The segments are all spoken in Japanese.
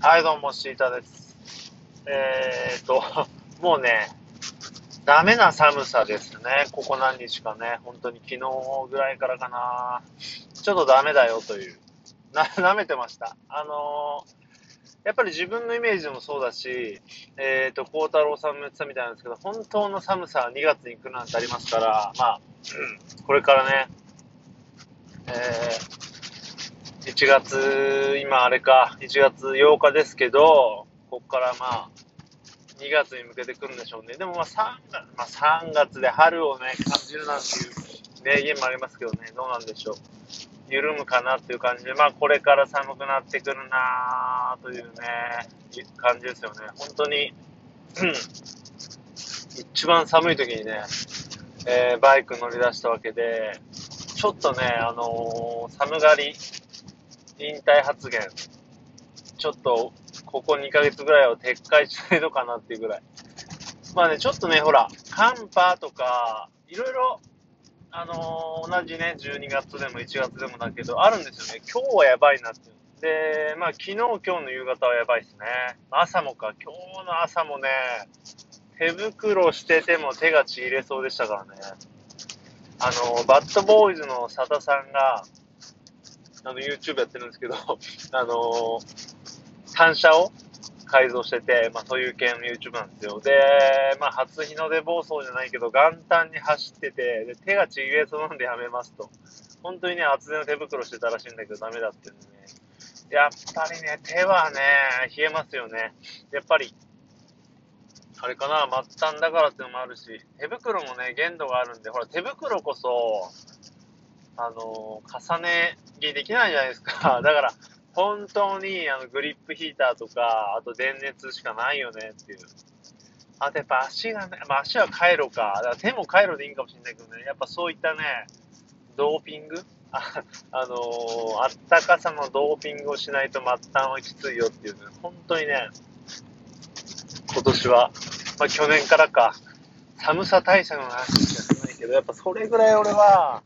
はい、どうも、シータです。えーと、もうね、ダメな寒さですね。ここ何日かね。本当に昨日ぐらいからかな。ちょっとダメだよという。な、舐めてました。あのーやっぱり自分のイメージもそうだし、えーと、孝太郎さんも言ってたみたいなんですけど、本当の寒さは2月に来るなんてありますから、まあ、これからね、えー、1月、今あれか、1月8日ですけど、ここからまあ、2月に向けてくるんでしょうね。でもまあ3月、まあ、3月で春をね、感じるなんていう名言もありますけどね、どうなんでしょう。緩むかなっていう感じで、まあこれから寒くなってくるなというね、感じですよね。本当に、うん一番寒い時にね、えーバイク乗り出したわけで、ちょっとね、あのー寒がり、引退発言、ちょっと、ここ2ヶ月ぐらいを撤回しないのかなっていうぐらい。まあね、ちょっとね、ほら、寒波とか、いろいろ、あのー同じね、12月でも1月でもだけど、あるんですよね。今日はやばいなっていう。で、まあ、昨日、今日の夕方はやばいですね。朝もか、今日の朝もね、手袋してても手がちぎれそうでしたからね。あの、バッドボーイズの佐田さんが、あの、YouTube やってるんですけど、あの、単車を改造してて、まあそういう系の YouTube なんですよ。で、まあ初日の出暴走じゃないけど、元旦に走ってて、で手がちぎれそうなんでやめますと。本当にね、厚手の手袋してたらしいんだけどダメだってね。やっぱりね、手はね、冷えますよね。やっぱり、あれかな、末端だからっていうのもあるし、手袋もね、限度があるんで、ほら、手袋こそ、あの、重ね着できないじゃないですか。だから、本当に、あの、グリップヒーターとか、あと電熱しかないよねっていう。あとやっぱ足がね、まあ足は回路か。だから手も回路でいいんかもしれないけどね、やっぱそういったね、ドーピング？あ、あのーあったかさのドーピングをしないと末端はきついよっていうね、本当にね、今年は、まあ去年からか、寒さ対策の話しかしないけど、やっぱそれぐらい俺は、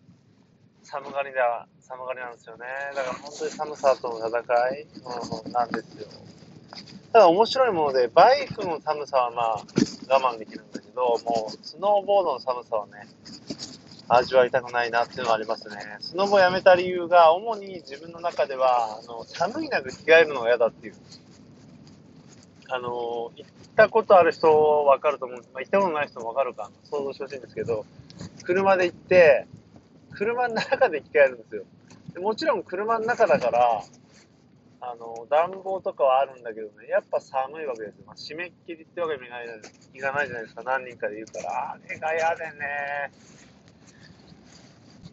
寒がりだ、寒がりなんですよね。だから本当に寒さとの戦い、うん、なんですよ。ただ面白いもので、バイクの寒さはまあ我慢できるんだけど、もうスノーボードの寒さはね、味わいたくないなっていうのはありますね。スノボやめた理由が、主に自分の中では、あの寒い中着替えるのが嫌だっていう。あの、行ったことある人わかると思う。まあ、行ったことない人もわかるか想像してほしいんですけど、車で行って、車の中で着替えるんですよ。もちろん車の中だから、あの、暖房とかはあるんだけどね、やっぱ寒いわけですよ。まあ、締めっきりってわけにいかないじゃないですか。何人かで言うから、あれが嫌でね。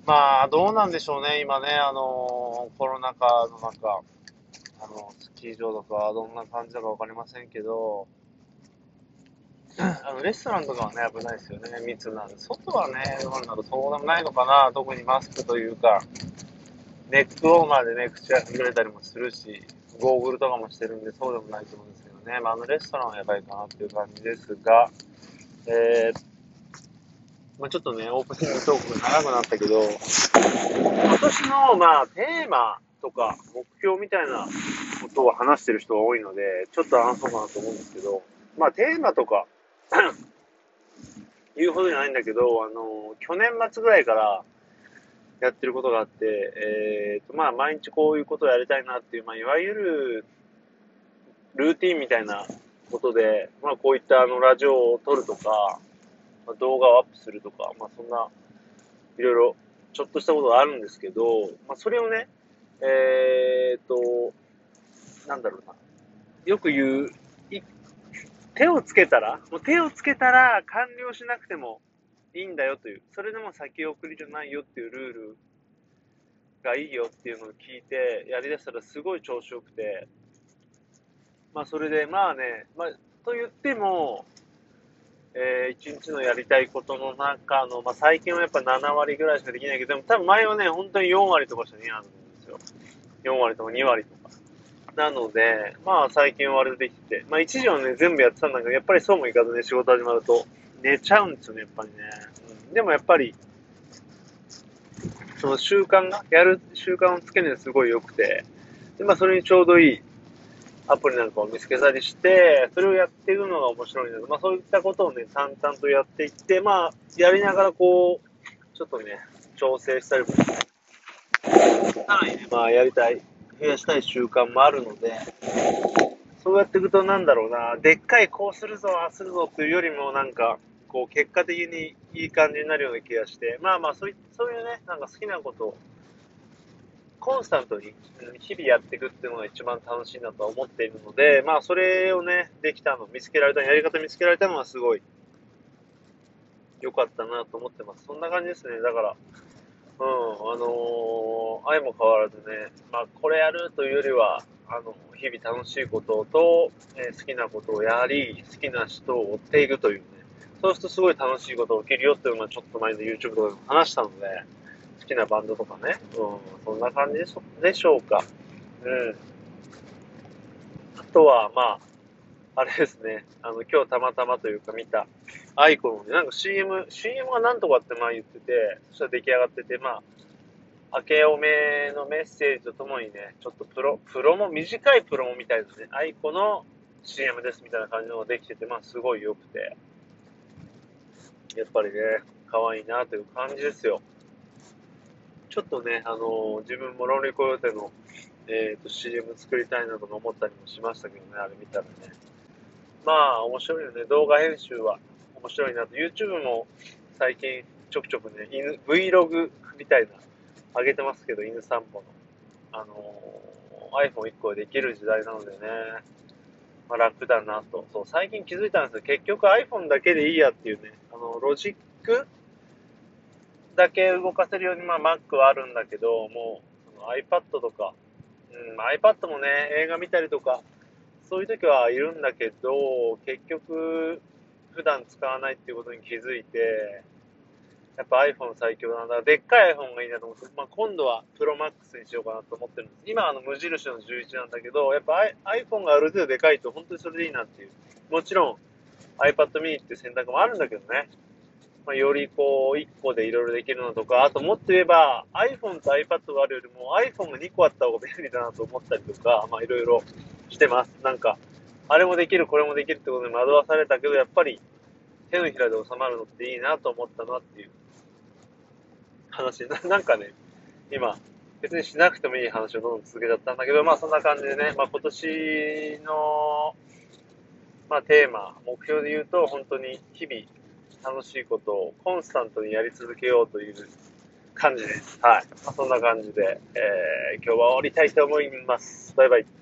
まあ、どうなんでしょうね、今ね、あの、コロナ禍の中、あの、スキー場とか、どんな感じだかわかりませんけど、あの、レストランとかはね、危ないですよね、密なんで。外はね、どうなんだろう、そうでもないのかな、特にマスクというか、ネックウォーマーでね、口が隠れたりもするし、ゴーグルとかもしてるんで、そうでもないと思うんですけどね、まあ、あのレストランはやばいかなっていう感じですが、えー、まあちょっとね、オープニングトークが長くなったけど、今年の、まあ、テーマとか目標みたいなことを話してる人が多いので、ちょっと話そうかなと思うんですけど、まあ、テーマとか、言うほどじゃないんだけど、あの、去年末ぐらいからやってることがあって、えーと、まあ、毎日こういうことをやりたいなっていう、まあ、いわゆる、ルーティンみたいなことで、まあ、こういったあの、ラジオを撮るとか、まあ動画をアップするとか、まあ、そんな、いろいろ、ちょっとしたことがあるんですけど、まあ、それをね、えーと、なんだろうな、よく言う、手をつけたら、もう手をつけたら完了しなくてもいいんだよという、それでも先送りじゃないよっていうルールがいいよっていうのを聞いて、やりだしたらすごい調子よくて、まあそれで、まあね、まあ、と言っても、えー、一日のやりたいことの中の、まあ最近はやっぱ7割ぐらいしかできないけど、でも多分前はね、本当に4割とかしかできなかったんですよ。4割とか2割とか。なので、まあ最近は割とできて、まあ一時はね、全部やってたんだけど、やっぱりそうもいかずね、仕事始まると寝ちゃうんですよね、やっぱりね。うん、でもやっぱり、その習慣が、やる習慣をつけるのがすごい良くて、で、まあそれにちょうどいい、アプリなんかを見つけたりして、それをやっていくのが面白いので、まあそういったことをね、淡々とやっていって、まあ、やりながらこう、ちょっとね、調整したりも、さらにね、まあやりたい、増やしたい習慣もあるので、そうやっていくとなんだろうな、でっかいこうするぞ、ああするぞっていうよりもなんか、こう結果的にいい感じになるような気がして、まあまあそういそういうね、なんか好きなことをコンスタントに日々やっていくっていうのが一番楽しいなとは思っているので、まあそれをね、できたの、見つけられた、やり方見つけられたのはすごい良かったなと思ってます。そんな感じですね。だから、うん、あのー、愛も変わらずね、まあこれやるというよりは、あの、日々楽しいことと、えー、好きなことをやり、好きな人を追っていくというね、そうするとすごい楽しいことが起きるよっていうのはちょっと前の YouTube とかでも話したので、好きなバンドとかね、うん、そんな感じでしょうか。うん。あとは、まあ、あれですね、あの、今日たまたまというか見た、アイコのね、なんか CM、CM がなんとかって前言ってて、そしたら出来上がってて、まあ、明けおめのメッセージとともにね、ちょっとプロ、プロも、短いプロもみたいですね、アイコの CM ですみたいな感じのができてて、まあ、すごい良くて、やっぱりね、可愛いなという感じですよ。ちょっとね、あのー、自分もロンリーコヨーテの、えっ、ー、と、CM 作りたいなと思ったりもしましたけどね、あれ見たらね。まあ、面白いよね。動画編集は面白いなと。YouTube も最近ちょくちょくね、犬、Vlog みたいな、上げてますけど、犬散歩の。あのー、iPhone1 個でできる時代なのでね、まあ、楽だなと。そう、最近気づいたんですよ。結局 iPhone だけでいいやっていうね、の、ロジックだけ動かせるように、まあ、Mac はあるんだけど、もうその、iPad とか、うん、iPad もね、映画見たりとか、そういう時はいるんだけど、結局、普段使わないっていうことに気づいて、やっぱ iPhone 最強なんだ。でっかい iPhone がいいなと思って、まあ、今度は Pro Max にしようかなと思ってるんです。今あの無印の11なんだけど、やっぱ iPhone がある程度でかいと本当にそれでいいなっていう。もちろん iPad mini っていう選択もあるんだけどね。まあ、よりこう、1個でいろいろできるのとか、あともっと言えば iPhone と iPad があるよりも iPhone が2個あった方が便利だなと思ったりとか、まあいろいろしてます。なんか、あれもできる、これもできるってことで惑わされたけど、やっぱり手のひらで収まるのっていいなと思ったなっていう話な。なんかね、今、別にしなくてもいい話をどんどん続けちゃったんだけど、まあそんな感じでね、まあ今年の、まあテーマ、目標で言うと、本当に日々楽しいことをコンスタントにやり続けようという感じです。はい。まあ、そんな感じで、えー、今日は終わりたいと思います。バイバイ。